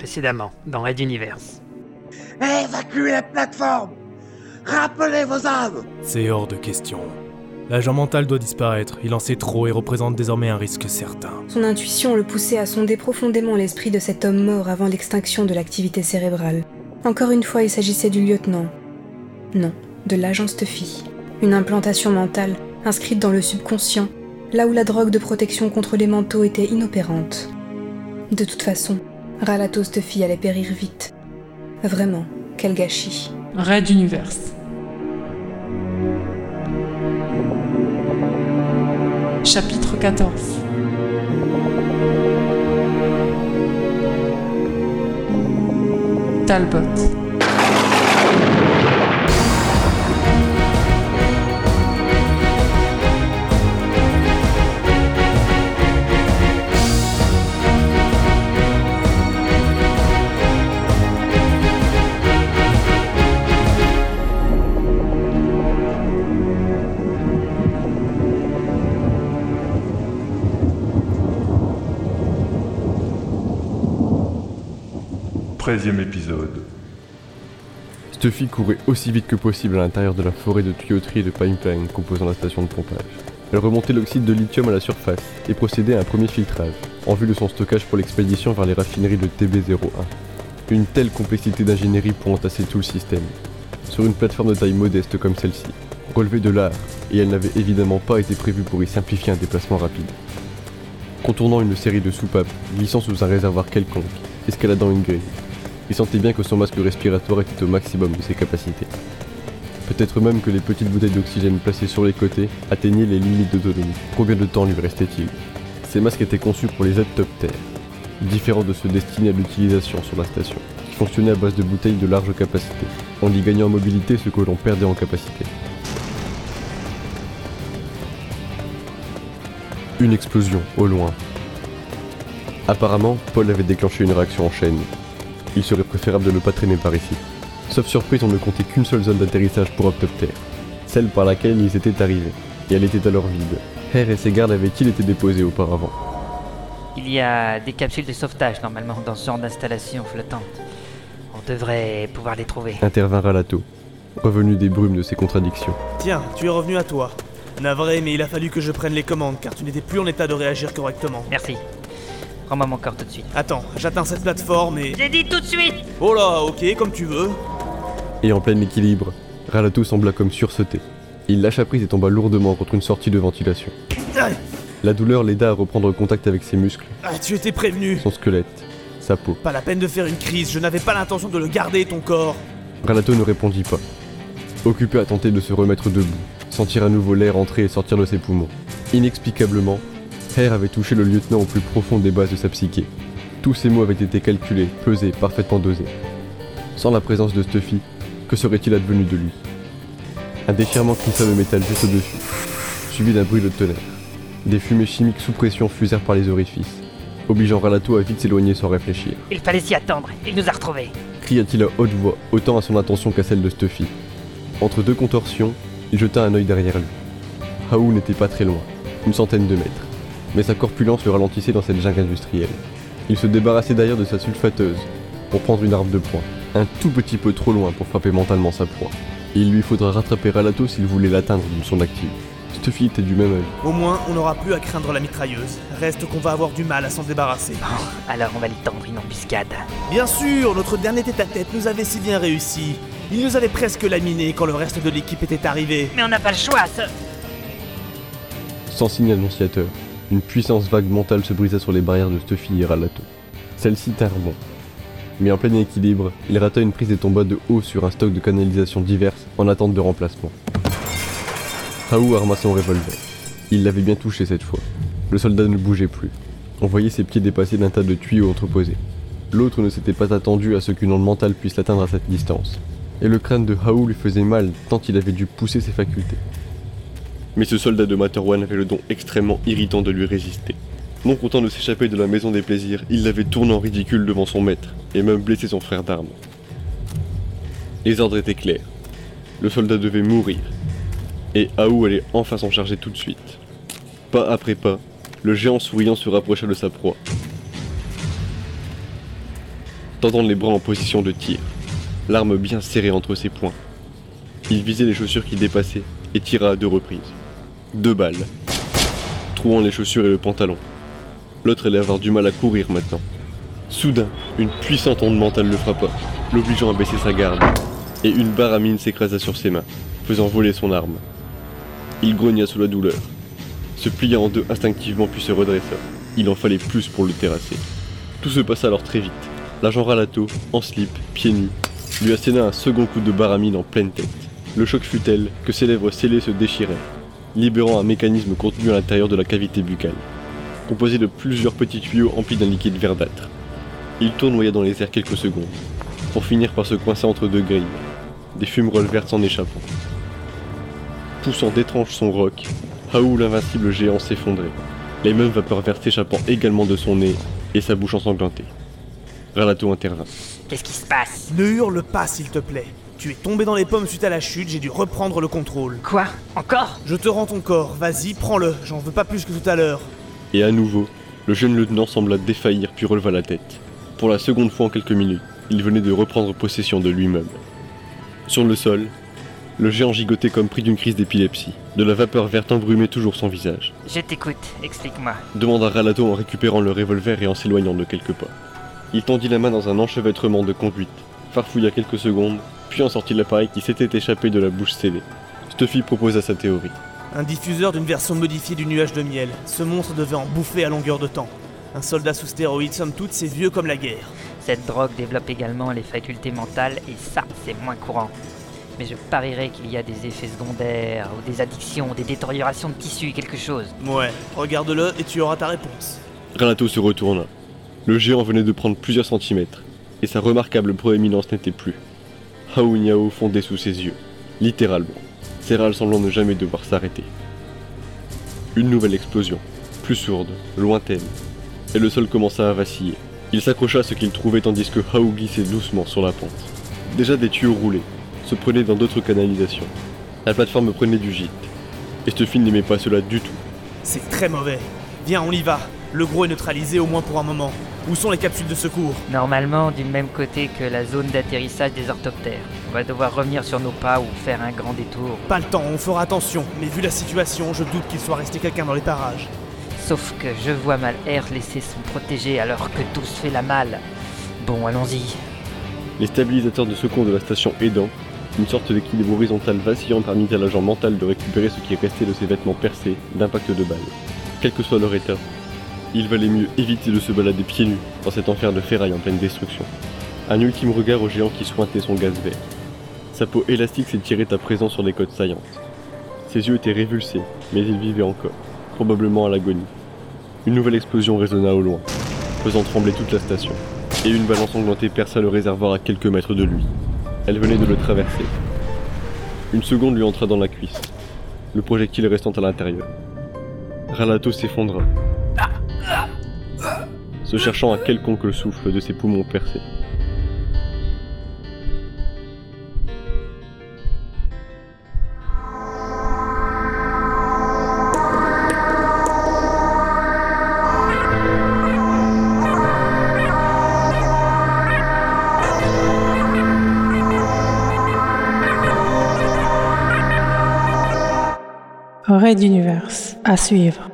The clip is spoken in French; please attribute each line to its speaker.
Speaker 1: Précédemment, dans Red Universe.
Speaker 2: Évacuez la plateforme Rappelez vos âmes
Speaker 3: C'est hors de question. L'agent mental doit disparaître, il en sait trop et représente désormais un risque certain.
Speaker 4: Son intuition le poussait à sonder profondément l'esprit de cet homme mort avant l'extinction de l'activité cérébrale. Encore une fois, il s'agissait du lieutenant. Non, de l'agent Stuffy. Une implantation mentale, inscrite dans le subconscient, là où la drogue de protection contre les manteaux était inopérante. De toute façon, Ralato Stuffy allait périr vite. Vraiment, quel gâchis.
Speaker 5: Red Universe. Chapitre 14 Talbot.
Speaker 6: Treizième épisode.
Speaker 7: Stuffy courait aussi vite que possible à l'intérieur de la forêt de tuyauterie et de pipeline composant la station de pompage. Elle remontait l'oxyde de lithium à la surface et procédait à un premier filtrage, en vue de son stockage pour l'expédition vers les raffineries de TB01. Une telle complexité d'ingénierie pour entasser tout le système. Sur une plateforme de taille modeste comme celle-ci, relevée de l'art, et elle n'avait évidemment pas été prévue pour y simplifier un déplacement rapide. Contournant une série de soupapes, glissant sous un réservoir quelconque, escaladant une grille, il sentait bien que son masque respiratoire était au maximum de ses capacités. Peut-être même que les petites bouteilles d'oxygène placées sur les côtés atteignaient les limites d'autonomie. Combien de temps lui restait-il? Ces masques étaient conçus pour les Terre, différents de ceux destinés à l'utilisation sur la station, qui fonctionnaient à base de bouteilles de large capacité, en y gagnant en mobilité ce que l'on perdait en capacité. Une explosion, au loin. Apparemment, Paul avait déclenché une réaction en chaîne. Il serait préférable de ne pas traîner par ici. Sauf surprise, on ne comptait qu'une seule zone d'atterrissage pour Octoptère, celle par laquelle ils étaient arrivés, et elle était alors vide. Hare et ses gardes avaient-ils été déposés auparavant?
Speaker 1: Il y a des capsules de sauvetage normalement dans ce genre d'installation flottante. On devrait pouvoir les trouver.
Speaker 7: Intervint Ralato, revenu des brumes de ses contradictions.
Speaker 8: Tiens, tu es revenu à toi. Navré, mais il a fallu que je prenne les commandes car tu n'étais plus en état de réagir correctement.
Speaker 1: Merci. Rends-moi mon corps tout de suite.
Speaker 8: Attends, j'atteins cette plateforme et.
Speaker 1: J'ai dit tout de suite
Speaker 8: Oh là, ok, comme tu veux.
Speaker 7: Et en plein équilibre, Ralato sembla comme sursauter. Il lâcha prise et tomba lourdement contre une sortie de ventilation. La douleur l'aida à reprendre contact avec ses muscles,
Speaker 8: Ah, tu étais prévenu.
Speaker 7: son squelette, sa peau.
Speaker 8: Pas la peine de faire une crise, je n'avais pas l'intention de le garder, ton corps.
Speaker 7: Ralato ne répondit pas, occupé à tenter de se remettre debout, sentir à nouveau l'air entrer et sortir de ses poumons. Inexplicablement, Hare avait touché le lieutenant au plus profond des bases de sa psyché. Tous ces mots avaient été calculés, pesés, parfaitement dosés. Sans la présence de Stuffy, que serait-il advenu de lui? Un déchirement crissa le métal juste au-dessus, suivi d'un bruit de tonnerre. Des fumées chimiques sous pression fusèrent par les orifices, obligeant Ralato à vite s'éloigner sans réfléchir.
Speaker 1: Il fallait s'y attendre. Il nous a retrouvés.
Speaker 7: cria-t-il à haute voix, autant à son attention qu'à celle de Stuffy. Entre deux contorsions, il jeta un œil derrière lui. Haou n'était pas très loin, une centaine de mètres, mais sa corpulence le ralentissait dans cette jungle industrielle. Il se débarrassait d'ailleurs de sa sulfateuse pour prendre une arme de poing, un tout petit peu trop loin pour frapper mentalement sa proie. Et il lui faudra rattraper Ralato s'il voulait l'atteindre d'une son active. Stuffy était du même œil.
Speaker 8: Au moins, on n'aura plus à craindre la mitrailleuse. Reste qu'on va avoir du mal à s'en débarrasser.
Speaker 1: Alors on va lui tendre une embuscade.
Speaker 8: Bien sûr, notre dernier tête-à-tête nous avait si bien réussi. Il nous avait presque laminé quand le reste de l'équipe était arrivé.
Speaker 1: Mais on n'a pas le choix, ce...
Speaker 7: Sans signe annonciateur, une puissance vague mentale se brisa sur les barrières de Stuffy et Ralato. Celle-ci tinrent bon. Mais en plein équilibre, il rata une prise et tomba de haut sur un stock de canalisations diverses en attente de remplacement. Raoult arma son revolver. Il l'avait bien touché cette fois. Le soldat ne bougeait plus. On voyait ses pieds dépasser d'un tas de tuyaux entreposés. L'autre ne s'était pas attendu à ce qu'une onde mentale puisse l'atteindre à cette distance. Et le crâne de Raoult lui faisait mal tant il avait dû pousser ses facultés. Mais ce soldat de Materwan avait le don extrêmement irritant de lui résister. Non content de s'échapper de la maison des plaisirs, il l'avait tourné en ridicule devant son maître, et même blessé son frère d'armes. Les ordres étaient clairs. Le soldat devait mourir. Et Aou allait enfin s'en charger tout de suite. Pas après pas, le géant souriant se rapprocha de sa proie. tendant les bras en position de tir, l'arme bien serrée entre ses poings. Il visait les chaussures qui dépassaient et tira à deux reprises. Deux balles, trouant les chaussures et le pantalon. L'autre allait avoir du mal à courir maintenant. Soudain, une puissante onde mentale le frappa, l'obligeant à baisser sa garde, et une baramine s'écrasa sur ses mains, faisant voler son arme. Il grogna sous la douleur, se plia en deux instinctivement puis se redressa. Il en fallait plus pour le terrasser. Tout se passa alors très vite. L'agent Ralato, en slip, pieds nus, lui asséna un second coup de baramine en pleine tête. Le choc fut tel que ses lèvres scellées se déchirèrent, libérant un mécanisme contenu à l'intérieur de la cavité buccale, composé de plusieurs petits tuyaux emplis d'un liquide verdâtre. Il tournoya dans les airs quelques secondes, pour finir par se coincer entre deux grilles, des fumerolles vertes s'en échappant. Poussant d'étranges son roc, Haou l'invincible géant s'effondrait, les mêmes vapeurs vertes s'échappant également de son nez et sa bouche ensanglantée. Ralato intervint.
Speaker 1: Qu'est-ce qui se passe?
Speaker 8: Ne hurle pas, s'il te plaît. Tu es tombé dans les pommes suite à la chute, j'ai dû reprendre le contrôle.
Speaker 1: Quoi? Encore?
Speaker 8: Je te rends ton corps, vas-y, prends-le, j'en veux pas plus que tout à l'heure.
Speaker 7: Et à nouveau, le jeune lieutenant sembla défaillir puis releva la tête. Pour la seconde fois en quelques minutes, il venait de reprendre possession de lui-même. Sur le sol, le géant gigotait comme pris d'une crise d'épilepsie. De la vapeur verte embrumait toujours son visage.
Speaker 1: Je t'écoute, explique-moi.
Speaker 7: Demanda Ralato en récupérant le revolver et en s'éloignant de quelques pas. Il tendit la main dans un enchevêtrement de conduite, farfouilla quelques secondes, puis en sortit l'appareil qui s'était échappé de la bouche scellée. Stuffy proposa sa théorie.
Speaker 8: Un diffuseur d'une version modifiée du nuage de miel. Ce monstre devait en bouffer à longueur de temps. Un soldat sous stéroïdes, somme toute, c'est vieux comme la guerre.
Speaker 1: Cette drogue développe également les facultés mentales et ça, c'est moins courant. Mais je parierais qu'il y a des effets secondaires ou des addictions, des détériorations de tissus, quelque chose.
Speaker 8: Ouais, regarde-le et tu auras ta réponse.
Speaker 7: Ralato se retourna. Le géant venait de prendre plusieurs centimètres, et sa remarquable proéminence n'était plus. Hao Niao fondait sous ses yeux, littéralement, ses râles semblant ne jamais devoir s'arrêter. Une nouvelle explosion, plus sourde, lointaine, et le sol commença à vaciller. Il s'accrocha à ce qu'il trouvait tandis que Hao glissait doucement sur la pente. Déjà des tuyaux roulaient, se prenaient dans d'autres canalisations. La plateforme prenait du gîte, et Stuffy n'aimait pas cela du tout.
Speaker 8: C'est très mauvais. Viens, on y va. Le gros est neutralisé au moins pour un moment. Où sont les capsules de secours
Speaker 1: Normalement, du même côté que la zone d'atterrissage des orthoptères. On va devoir revenir sur nos pas ou faire un grand détour.
Speaker 8: Pas le temps, on fera attention. Mais vu la situation, je doute qu'il soit resté quelqu'un dans les parages.
Speaker 1: Sauf que je vois mal Air laisser son protégé alors que tout se fait la malle. Bon, allons-y.
Speaker 7: Les stabilisateurs de secours de la station aidant, une sorte d'équilibre horizontal vacillant permis à l'agent mental de récupérer ce qui restait de ses vêtements percés d'impact de balles. Quel que soit leur état, il valait mieux éviter de se balader pieds nus dans cet enfer de ferraille en pleine destruction. Un ultime regard au géant qui sointait son gaz vert. Sa peau élastique s'étirait à présent sur les côtes saillantes. Ses yeux étaient révulsés, mais il vivait encore, probablement à l'agonie. Une nouvelle explosion résonna au loin, faisant trembler toute la station, et une balle ensanglantée perça le réservoir à quelques mètres de lui. Elle venait de le traverser. Une seconde lui entra dans la cuisse, le projectile restant à l'intérieur. Ralato s'effondra, se cherchant à quelconque le souffle de ses poumons percés.
Speaker 5: Raid d'univers à suivre.